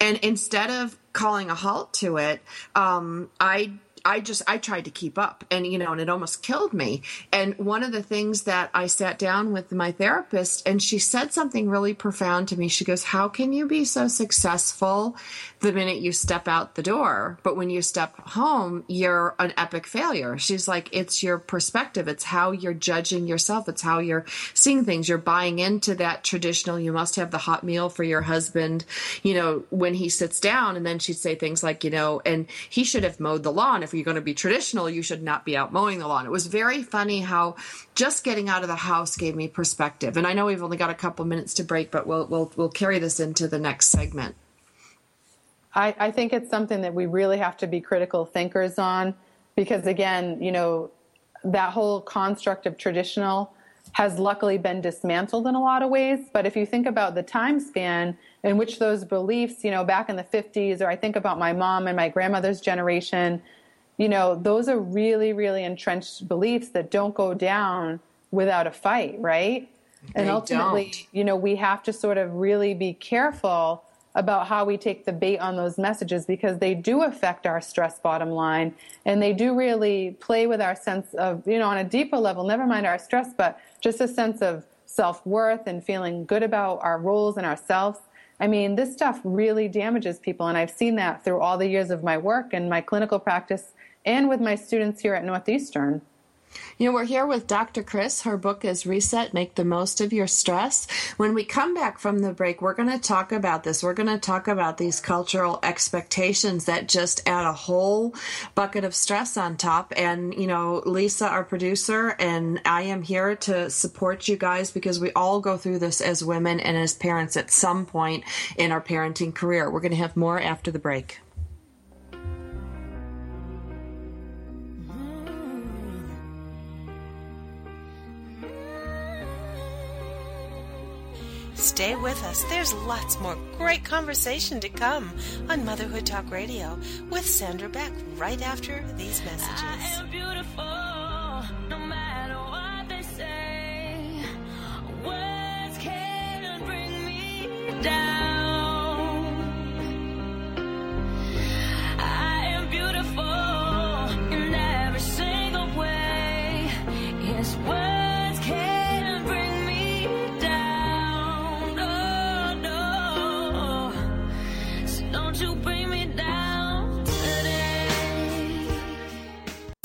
and instead of calling a halt to it, um, I I just I tried to keep up and you know and it almost killed me. And one of the things that I sat down with my therapist and she said something really profound to me. She goes, "How can you be so successful the minute you step out the door, but when you step home, you're an epic failure?" She's like, "It's your perspective. It's how you're judging yourself. It's how you're seeing things. You're buying into that traditional you must have the hot meal for your husband, you know, when he sits down and then she'd say things like, you know, and he should have mowed the lawn if you're going to be traditional, you should not be out mowing the lawn. It was very funny how just getting out of the house gave me perspective. And I know we've only got a couple minutes to break, but we'll we'll we'll carry this into the next segment. I, I think it's something that we really have to be critical thinkers on because, again, you know, that whole construct of traditional has luckily been dismantled in a lot of ways. But if you think about the time span in which those beliefs, you know, back in the 50s, or I think about my mom and my grandmother's generation, you know, those are really, really entrenched beliefs that don't go down without a fight, right? and They ultimately, don't. you know, we have to sort of really be careful about how we take the bait on those messages because they do affect our stress bottom line and they do really play with our sense of, you know, on a deeper level, never mind our stress, but just a sense of self worth and feeling good about our roles and ourselves. I mean, this stuff really damages people, and I've seen that through all the years of my work and my clinical practice and with my students here at Northeastern. You know, we're here with Dr. Chris. Her book is Reset Make the Most of Your Stress. When we come back from the break, we're going to talk about this. We're going to talk about these cultural expectations that just add a whole bucket of stress on top. And, you know, Lisa, our producer, and I am here to support you guys because we all go through this as women and as parents at some point in our parenting career. We're going to have more after the break. Stay with us. There's lots more great conversation to come on Motherhood Talk Radio with Sandra Beck right after these messages. I am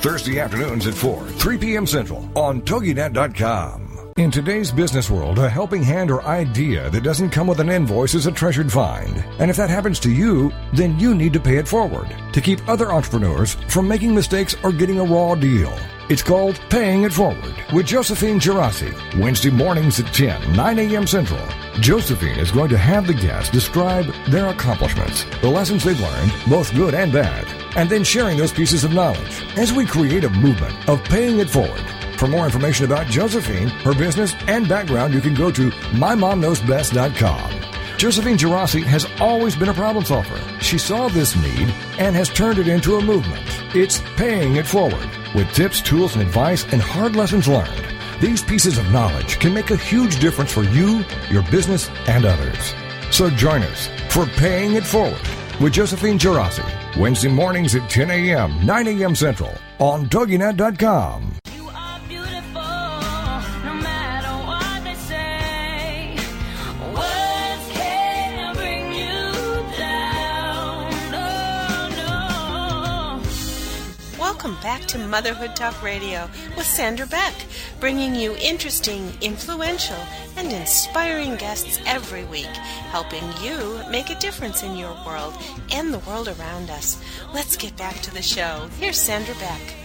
Thursday afternoons at 4, 3 p.m. Central on TogiNet.com. In today's business world, a helping hand or idea that doesn't come with an invoice is a treasured find. And if that happens to you, then you need to pay it forward to keep other entrepreneurs from making mistakes or getting a raw deal. It's called Paying It Forward with Josephine Girassi, Wednesday mornings at 10, 9 a.m. Central. Josephine is going to have the guests describe their accomplishments, the lessons they've learned, both good and bad, and then sharing those pieces of knowledge as we create a movement of paying it forward. For more information about Josephine, her business, and background, you can go to mymomknowsbest.com. Josephine Girassi has always been a problem solver. She saw this need and has turned it into a movement. It's paying it forward With tips, tools, and advice and hard lessons learned, these pieces of knowledge can make a huge difference for you, your business, and others. So join us for Paying It Forward with Josephine Girassi, Wednesday mornings at 10 a.m., 9 a.m. Central on TogiNet.com. back to Motherhood Talk Radio with Sandra Beck, bringing you interesting, influential, and inspiring guests every week, helping you make a difference in your world and the world around us. Let's get back to the show. Here's Sandra Beck.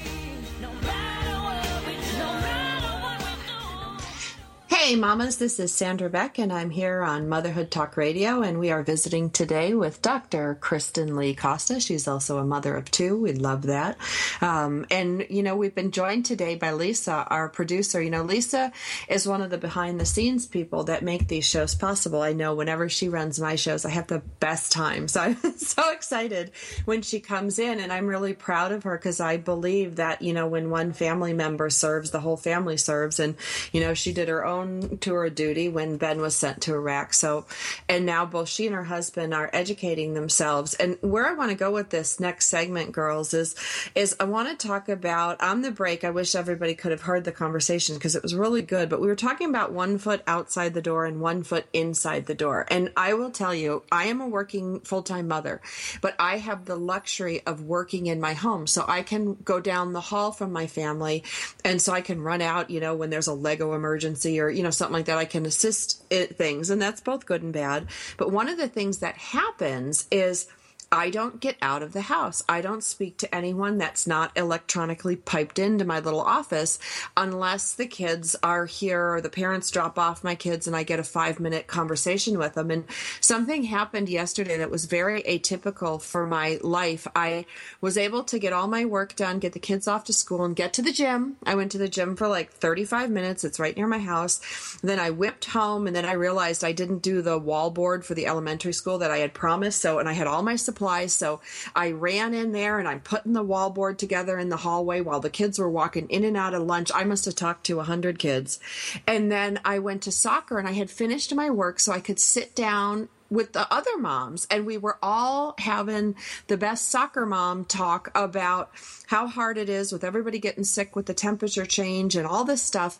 Hey, mamas, this is Sandra Beck, and I'm here on Motherhood Talk Radio, and we are visiting today with Dr. Kristen Lee Costa. She's also a mother of two. We love that. Um, and, you know, we've been joined today by Lisa, our producer. You know, Lisa is one of the behind the scenes people that make these shows possible. I know whenever she runs my shows, I have the best time. So (laughs) I'm so excited when she comes in, and I'm really proud of her because I believe that, you know, when one family member serves, the whole family serves. And, you know, she did her own tour of duty when Ben was sent to Iraq. So, and now both she and her husband are educating themselves. And where I want to go with this next segment, girls, is is I want to talk about on the break. I wish everybody could have heard the conversation because it was really good. But we were talking about one foot outside the door and one foot inside the door. And I will tell you, I am a working full time mother, but I have the luxury of working in my home, so I can go down the hall from my family, and so I can run out. You know, when there's a Lego emergency or you know something like that, I can assist it, things, and that's both good and bad. But one of the things that happens is. I don't get out of the house. I don't speak to anyone that's not electronically piped into my little office unless the kids are here or the parents drop off my kids and I get a five minute conversation with them. And something happened yesterday that was very atypical for my life. I was able to get all my work done, get the kids off to school, and get to the gym. I went to the gym for like 35 minutes. It's right near my house. Then I whipped home and then I realized I didn't do the wall board for the elementary school that I had promised. So, and I had all my supplies. So I ran in there and I'm putting the wall board together in the hallway while the kids were walking in and out of lunch. I must have talked to a hundred kids. And then I went to soccer and I had finished my work so I could sit down with the other moms and we were all having the best soccer mom talk about how hard it is with everybody getting sick with the temperature change and all this stuff.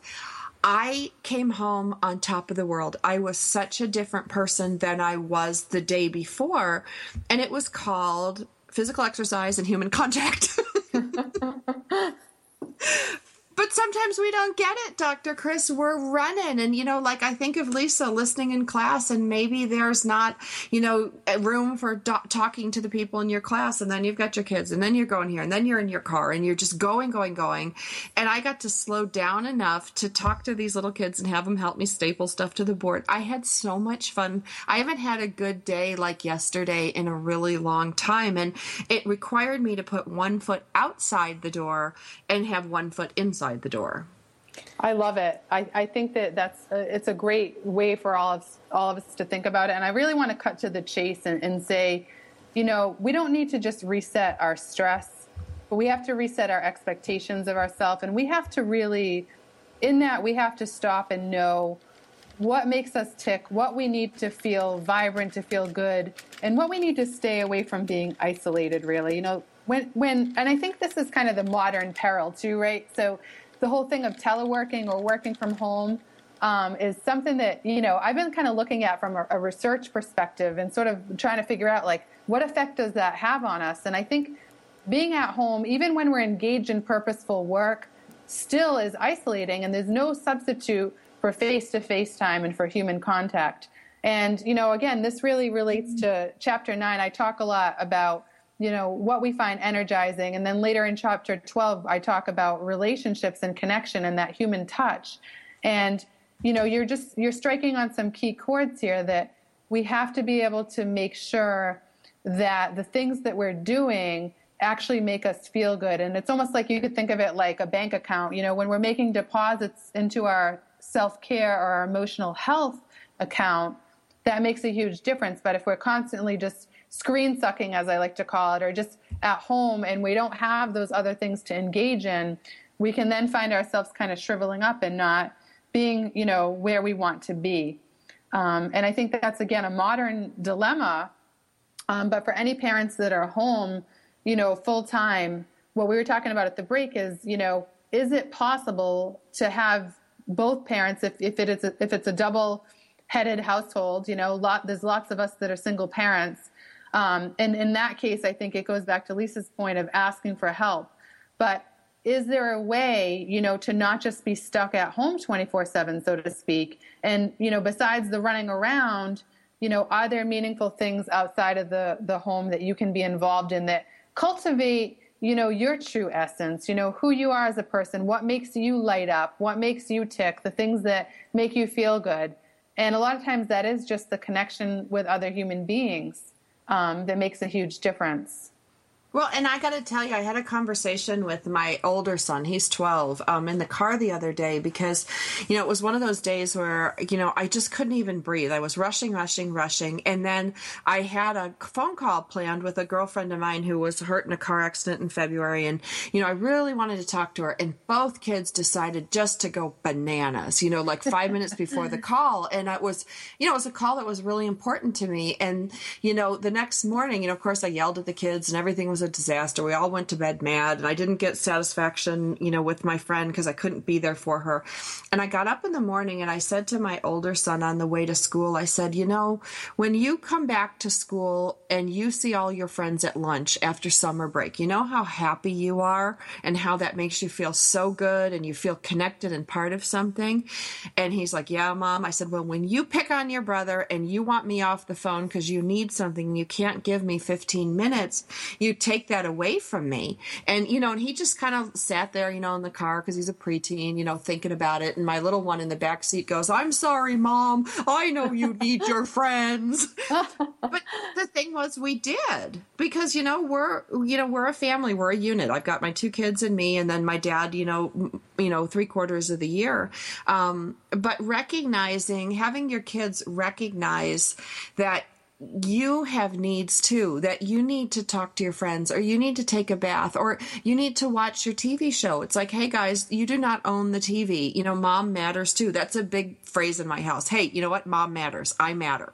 I came home on top of the world. I was such a different person than I was the day before. And it was called physical exercise and human contact. (laughs) (laughs) But sometimes we don't get it, Dr. Chris. We're running. And, you know, like I think of Lisa listening in class, and maybe there's not, you know, room for do- talking to the people in your class. And then you've got your kids, and then you're going here, and then you're in your car, and you're just going, going, going. And I got to slow down enough to talk to these little kids and have them help me staple stuff to the board. I had so much fun. I haven't had a good day like yesterday in a really long time. And it required me to put one foot outside the door and have one foot inside the door. I love it. I, I think that that's a, it's a great way for all of all of us to think about it. And I really want to cut to the chase and, and say, you know, we don't need to just reset our stress, but we have to reset our expectations of ourselves, and we have to really, in that, we have to stop and know what makes us tick, what we need to feel vibrant, to feel good, and what we need to stay away from being isolated. Really, you know, when when, and I think this is kind of the modern peril too, right? So the whole thing of teleworking or working from home um, is something that you know I've been kind of looking at from a, a, research perspective and sort of trying to figure out like what effect does that have on us. And I think being at home, even when we're engaged in purposeful work, still is isolating, and there's no substitute for face-to-face time and for human contact. And you know, again, this really relates mm-hmm. to chapter nine. I talk a lot about you know what we find energizing. And then later in chapter 12 i talk about relationships and connection and that human touch. And you know you're just you're striking on some key chords here that we have to be able to make sure that the things that we're doing actually make us feel good. And it's almost like you could think of it like a bank account. You know when we're making deposits into our self-care or our emotional health account that makes a huge difference but if we're constantly just screen sucking, as I like to call it, or just at home and we don't have those other things to engage in, we can then find ourselves kind of shriveling up and not being, you know, where we want to be. Um, and I think that that's again a modern dilemma. Um, but for any parents that are home, you know, full time, what we were talking about at the break is, you know, is it possible to have both parents if, if it is a, if it's a double headed household? You know, lot there's lots of us that are single parents. Um, and in that case, I think it goes back to Lisa's point of asking for help. But is there a way, you know, to not just be stuck at home 24 7, so to speak? And, you know, besides the running around, you know, are there meaningful things outside of the, the home that you can be involved in that cultivate, you know, your true essence, you know, who you are as a person, what makes you light up, what makes you tick, the things that make you feel good. And a lot of times that is just the connection with other human beings um, that makes a huge difference. Well, and I got to tell you, I had a conversation with my older son. He's 12 um, in the car the other day because, you know, it was one of those days where, you know, I just couldn't even breathe. I was rushing, rushing, rushing. And then I had a phone call planned with a girlfriend of mine who was hurt in a car accident in February. And, you know, I really wanted to talk to her. And both kids decided just to go bananas, you know, like five (laughs) minutes before the call. And it was, you know, it was a call that was really important to me. And, you know, the next morning, you know, of course, I yelled at the kids and everything was a disaster. We all went to bed mad, and I didn't get satisfaction, you know, with my friend because I couldn't be there for her. And I got up in the morning and I said to my older son on the way to school, I said, you know, when you come back to school and you see all your friends at lunch after summer break, you know how happy you are and how that makes you feel so good and you feel connected and part of something. And he's like, yeah, mom. I said, well, when you pick on your brother and you want me off the phone because you need something you can't give me 15 minutes, you take take that away from me. And, you know, and he just kind of sat there, you know, in the car because he's a preteen, you know, thinking about it. And my little one in the back seat goes, I'm sorry, mom. I know you need your (laughs) friends. but (laughs) the thing was, we did because, you know, we're, you know, we're a family, we're a unit. I've got my two kids and me, and then my dad, you know, you know, three quarters of the year. Um, but recognizing, having your kids recognize that you have needs too that you need to talk to your friends or you need to take a bath or you need to watch your TV show. It's like, hey guys, you do not own the TV. You know, mom matters too. That's a big phrase in my house. Hey, you know what? Mom matters. I matter.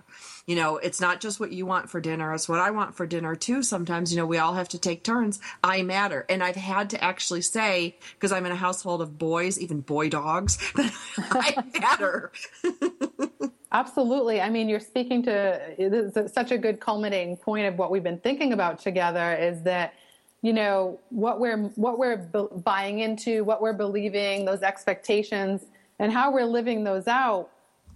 You know, it's not just what you want for dinner, it's what I want for dinner too. Sometimes, you know, we all have to take turns. I matter. And I've had to actually say, because I'm in a household of boys, even boy dogs, (laughs) that I matter. (laughs) Absolutely. I mean, you're speaking to such a good culminating point of what we've been thinking about together is that you know what we're what we're buying into, what we're believing, those expectations, and how we're living those out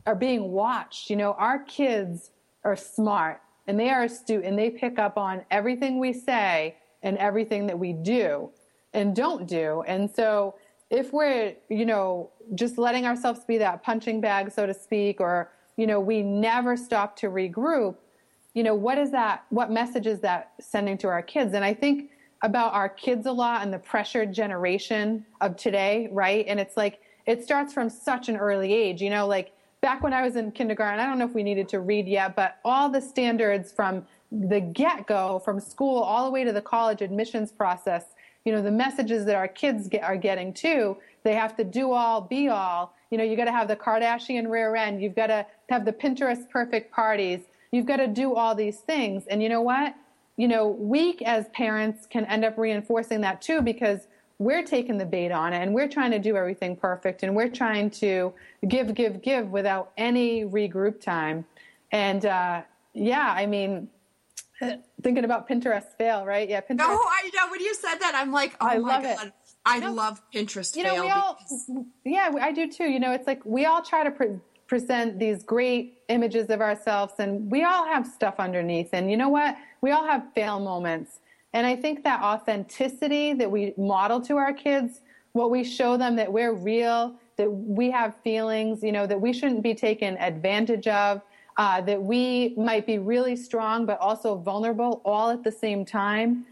are being watched. You know, our kids are smart and they are astute and they pick up on everything we say and everything that we do and don't do. And so if we're, you know, just letting ourselves be that punching bag, so to speak, or you know, we never stop to regroup, you know, what is that, what message is that sending to our kids? And I think about our kids a lot and the pressured generation of today, right? And it's like, it starts from such an early age, you know, like back when I was in kindergarten, I don't know if we needed to read yet, but all the standards from the get go, from school all the way to the college admissions process, you know, the messages that our kids get, are getting too, they have to do all, be all, you know, you got to have the Kardashian rear end. You've got to have the Pinterest perfect parties. You've got to do all these things. And you know what? You know, we as parents can end up reinforcing that too because we're taking the bait on it and we're trying to do everything perfect and we're trying to give, give, give without any regroup time. And uh, yeah, I mean, thinking about Pinterest fail, right? Yeah, Pinterest. No, I know. When you said that, I'm like, oh I my love God. it. I No. love Pinterest you know, fail we all, because- yeah, I do too. You know, it's like we all try to pre- present these great images of ourselves, and we all have stuff underneath. And you know what? We all have fail moments. And I think that authenticity that we model to our kids, what we show them that we're real, that we have feelings, you know, that we shouldn't be taken advantage of, uh, that we might be really strong but also vulnerable all at the same time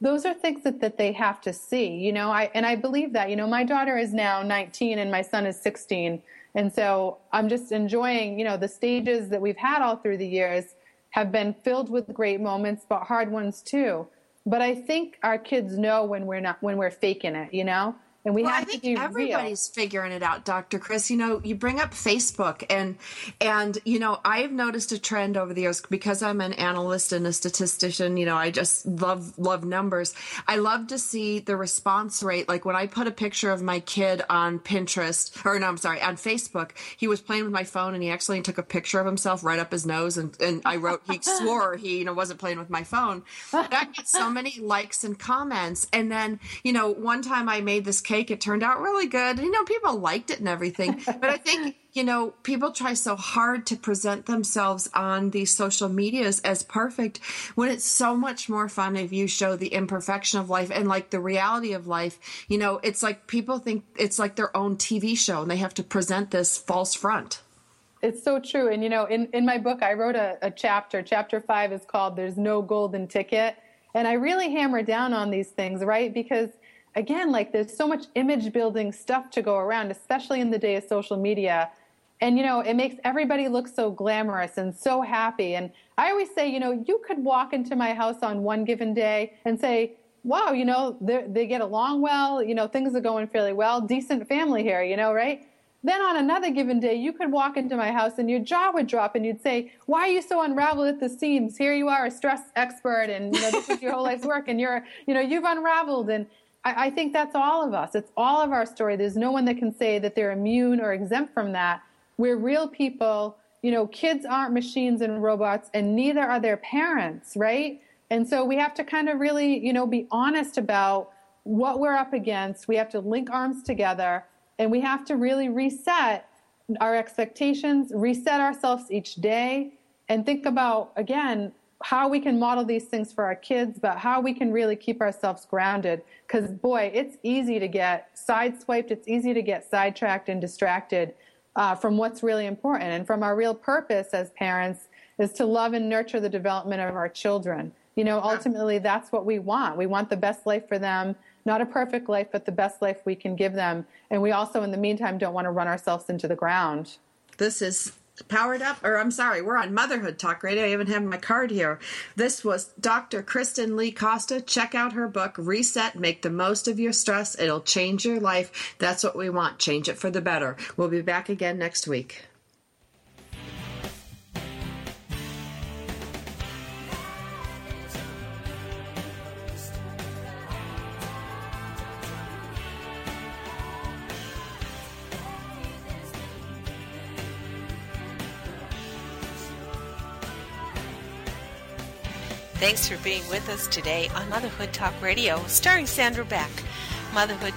those are things that, that they have to see you know i and i believe that you know my daughter is now 19 and my son is 16 and so i'm just enjoying you know the stages that we've had all through the years have been filled with great moments, but hard ones too. But I think our kids know when we're not when we're faking it, you know and we well, have I think to be everybody's real. figuring it out, Dr. Chris. You know, you bring up Facebook and and you know, I've noticed a trend over the years because I'm an analyst and a statistician, you know, I just love love numbers. I love to see the response rate like when I put a picture of my kid on Pinterest or no, I'm sorry, on Facebook, he was playing with my phone and he actually took a picture of himself right up his nose and and I wrote he (laughs) swore he, you know, wasn't playing with my phone. But I get so many likes and comments and then, you know, one time I made this cake. It turned out really good. You know, people liked it and everything. (laughs) But I think, you know, people try so hard to present themselves on these social medias as perfect when it's so much more fun if you show the imperfection of life and like the reality of life. You know, it's like people think it's like their own TV show and they have to present this false front. It's so true. And, you know, in, in my book, I wrote a, a chapter. Chapter five is called There's No Golden Ticket. And I really hammer down on these things, right? Because again, like there's so much image building stuff to go around, especially in the day of social media. And, you know, it makes everybody look so glamorous and so happy. And I always say, you know, you could walk into my house on one given day and say, wow, you know, they get along well, you know, things are going fairly well, decent family here, you know, right? Then on another given day, you could walk into my house and your jaw would drop and you'd say, why are you so unraveled at the seams? Here you are, a stress expert and, you know, this is your whole life's work and you're, you know, you've unraveled. And, I, I think that's all of us. It's all of our story. There's no one that can say that they're immune or exempt from that. We're real people. You know, kids aren't machines and robots, and neither are their parents, right? And so we have to kind of really, you know, be honest about what we're up against. We have to link arms together and we have to really reset our expectations, reset ourselves each day, and think about, again, how we can model these things for our kids, but how we can really keep ourselves grounded. Because, boy, it's easy to get sideswiped, it's easy to get sidetracked and distracted uh, from what's really important. And from our real purpose as parents is to love and nurture the development of our children. You know, ultimately, that's what we want. We want the best life for them, not a perfect life, but the best life we can give them. And we also, in the meantime, don't want to run ourselves into the ground. This is Powered Up, or I'm sorry, we're on Motherhood Talk Radio. I even have my card here. This was Dr. Kristen Lee Costa. Check out her book, Reset, Make the Most of Your Stress. It'll change your life. That's what we want. Change it for the better. We'll be back again next week. Thanks for being with us today on Motherhood Talk Radio, starring Sandra Beck. Motherhood